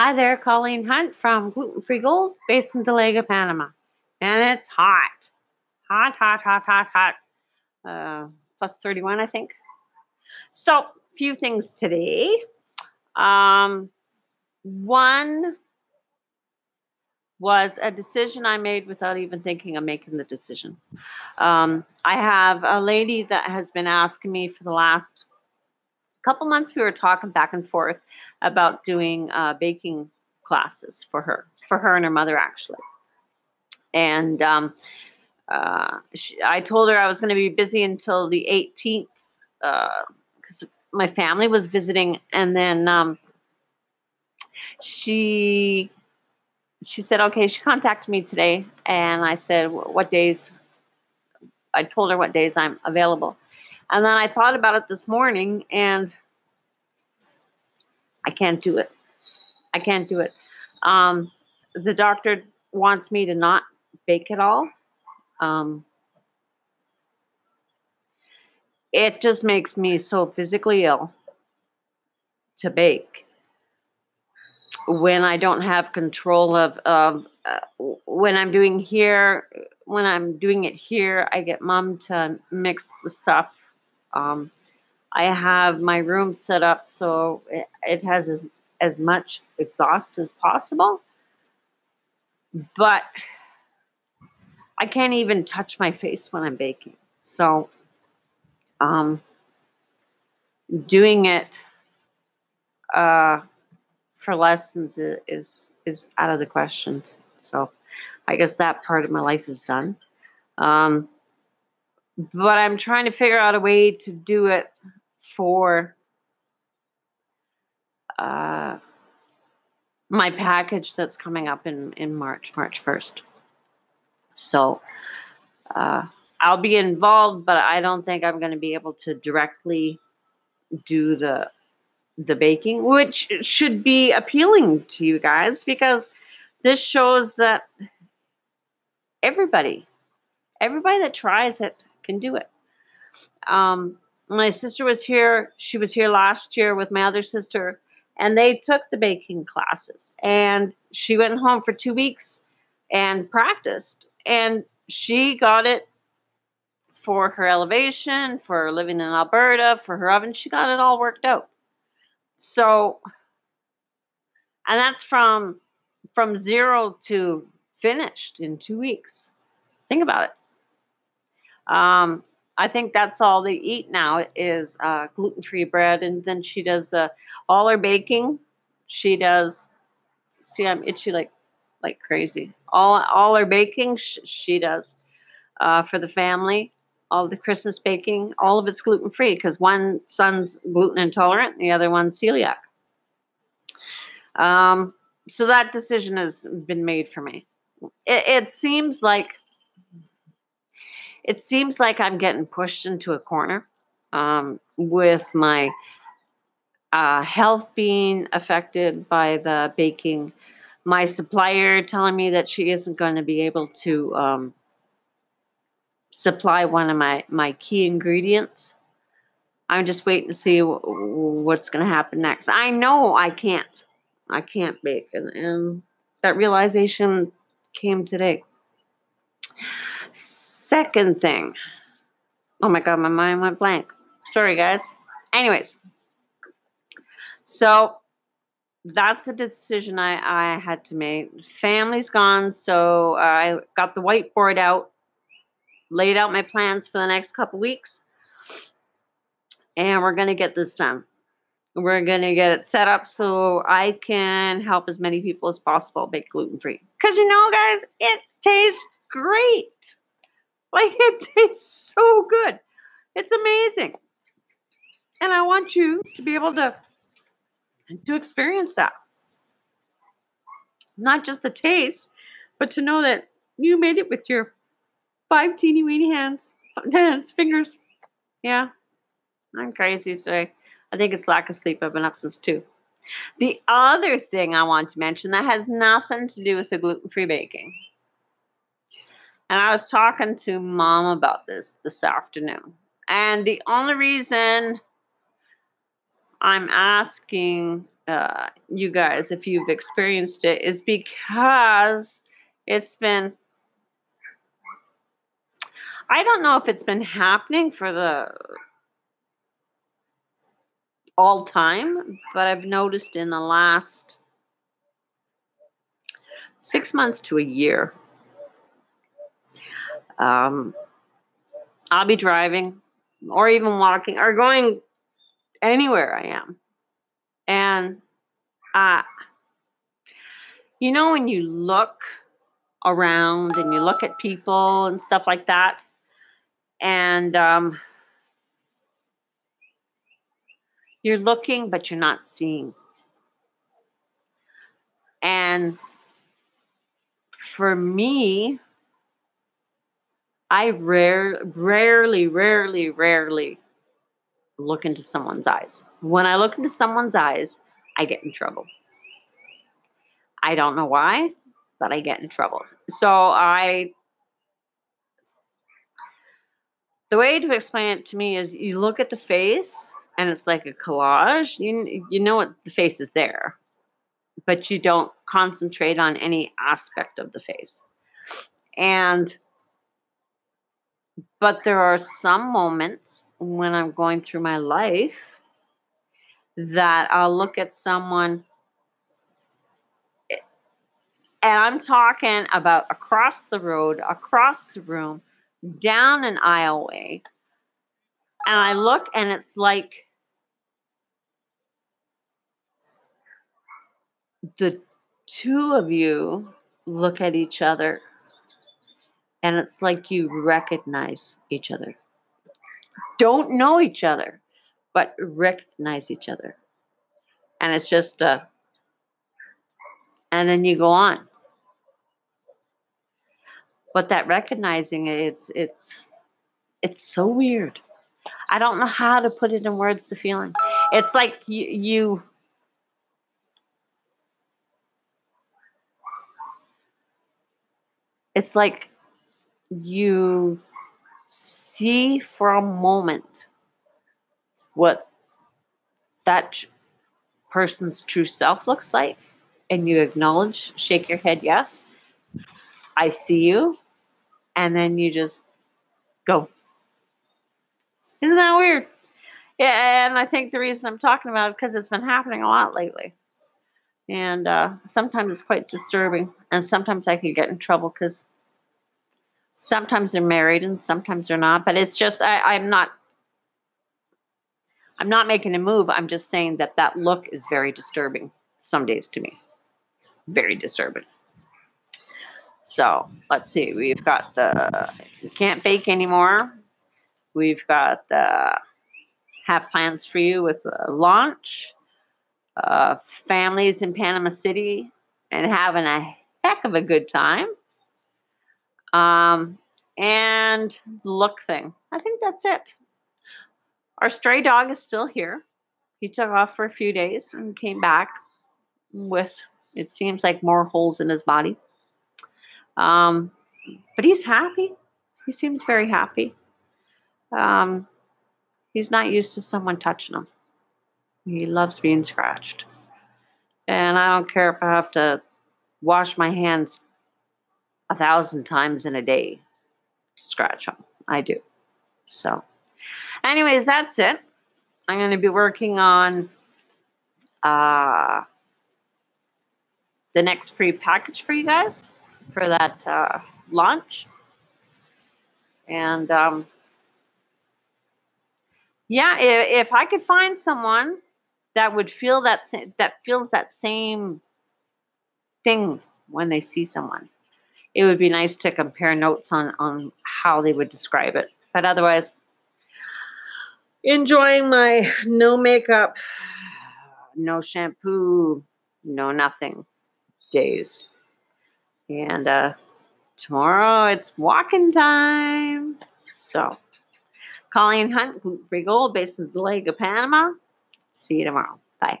Hi there, Colleen Hunt from Gluten Free Gold, based in Dolega, Panama. And it's hot. Hot, hot, hot, hot, hot. Uh, plus 31, I think. So, few things today. Um, one was a decision I made without even thinking of making the decision. Um, I have a lady that has been asking me for the last couple months. We were talking back and forth about doing uh, baking classes for her, for her and her mother, actually. And um, uh, she, I told her I was going to be busy until the 18th because uh, my family was visiting, and then um, she she said, okay, she contacted me today. And I said, what days? I told her what days I'm available. And then I thought about it this morning and I can't do it. I can't do it. Um, the doctor wants me to not bake at all. Um, it just makes me so physically ill to bake when I don't have control of uh, when I'm doing here, when I'm doing it here, I get mom to mix the stuff. Um, I have my room set up so it, has as, as much exhaust as possible, but I can't even touch my face when I'm baking. So, um, doing it, uh, for lessons is is out of the question. So I guess that part of my life is done. Um, but I'm trying to figure out a way to do it for uh, my package that's coming up in, in March, March 1st. So uh, I'll be involved, but I don't think I'm going to be able to directly do the the baking, which should be appealing to you guys because this shows that everybody, everybody that tries it can do it. Um, my sister was here. She was here last year with my other sister, and they took the baking classes. And she went home for two weeks and practiced, and she got it for her elevation, for living in Alberta, for her oven. She got it all worked out. So, and that's from from zero to finished in two weeks. Think about it. Um, I think that's all they eat now is uh, gluten free bread, and then she does the all her baking. She does. See, I'm itchy like like crazy. All all her baking sh- she does uh, for the family all the Christmas baking, all of it's gluten free because one son's gluten intolerant, the other one's celiac. Um, so that decision has been made for me. It, it seems like it seems like I'm getting pushed into a corner um, with my uh, health being affected by the baking. My supplier telling me that she isn't going to be able to um, supply one of my, my key ingredients. I'm just waiting to see what's going to happen next. I know I can't. I can't bake. And, and that realization came today. Second thing. Oh my God, my mind went blank. Sorry, guys. Anyways, so that's the decision I, I had to make. Family's gone, so I got the whiteboard out laid out my plans for the next couple weeks. And we're going to get this done. We're going to get it set up so I can help as many people as possible bake gluten free. Because you know, guys, it tastes great. Like, it tastes so good. It's amazing. And I want you to be able to, to experience that. Not just the taste, but to know that you made it with your Five teeny weeny hands. Hands, fingers. Yeah. I'm crazy today. I think it's lack of sleep. I've been up since 2. The other thing I want to mention that has nothing to do with the gluten free baking. And I was talking to mom about this this afternoon. And the only reason I'm asking uh, you guys, if you've experienced it, is because it's been. I don't know if it's been happening for the all time, but I've noticed in the last six months to a year. Um, I'll be driving or even walking or going anywhere I am. And uh, you know, when you look around and you look at people and stuff like that, and um, you're looking, but you're not seeing. And for me, I rare, rarely, rarely, rarely look into someone's eyes. When I look into someone's eyes, I get in trouble. I don't know why, but I get in trouble. So I the way to explain it to me is you look at the face and it's like a collage. You you know what the face is there, but you don't concentrate on any aspect of the face. And but there are some moments when I'm going through my life that I'll look at someone and I'm talking about across the road, across the room, down an aisleway. And I look and it's like the two of you look at each other and it's like you recognize each other. Don't know each other, but recognize each other. And it's just, uh, and then you go on. But that recognizing it's, it's, it's so weird. I don't know how to put it in words, the feeling. It's like you, you it's like you see for a moment what that person's true self looks like and you acknowledge, shake your head, yes, I see you, and then you just go. Isn't that weird? Yeah, and I think the reason I'm talking about it because it's been happening a lot lately. And uh, sometimes it's quite disturbing, and sometimes I can get in trouble because sometimes they're married and sometimes they're not but it's just I, i'm not i'm not making a move. I'm just saying that that look is very disturbing some days to me. Very disturbing. So let's see. We've got the can't bake anymore. We've got the have plans for you with the launch uh, families in panama city and having a heck of a good time um, and look thing. I think that's it. Our stray dog is still here. He took off for a few days and came back with, it seems like, more holes in his body. Um, but he's happy. He seems very happy. Um, he's not used to someone touching him. He loves being scratched. And I don't care if I have to wash my hands a thousand times in a day to scratch them. I do. So, anyways, that's it. I'm going to be working on uh, the next free package for you guys for that uh, launch. And um, yeah, if, if I could find someone that would feel that that feels that same thing when they see someone it would be nice to compare notes on on how they would describe it. But otherwise, enjoying my no makeup, no shampoo, no nothing days. And uh, tomorrow it's walking time. So, Colleen Hunt, Free Gold, based in Dolega, Panama. See you tomorrow. Bye.